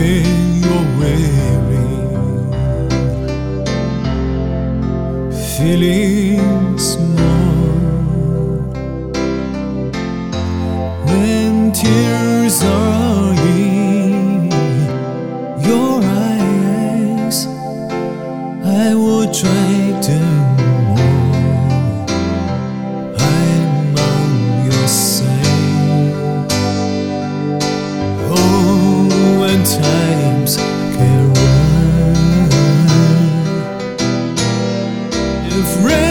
when you're weary, feeling small, when tears are in your eyes, I will try to. times get run. If rain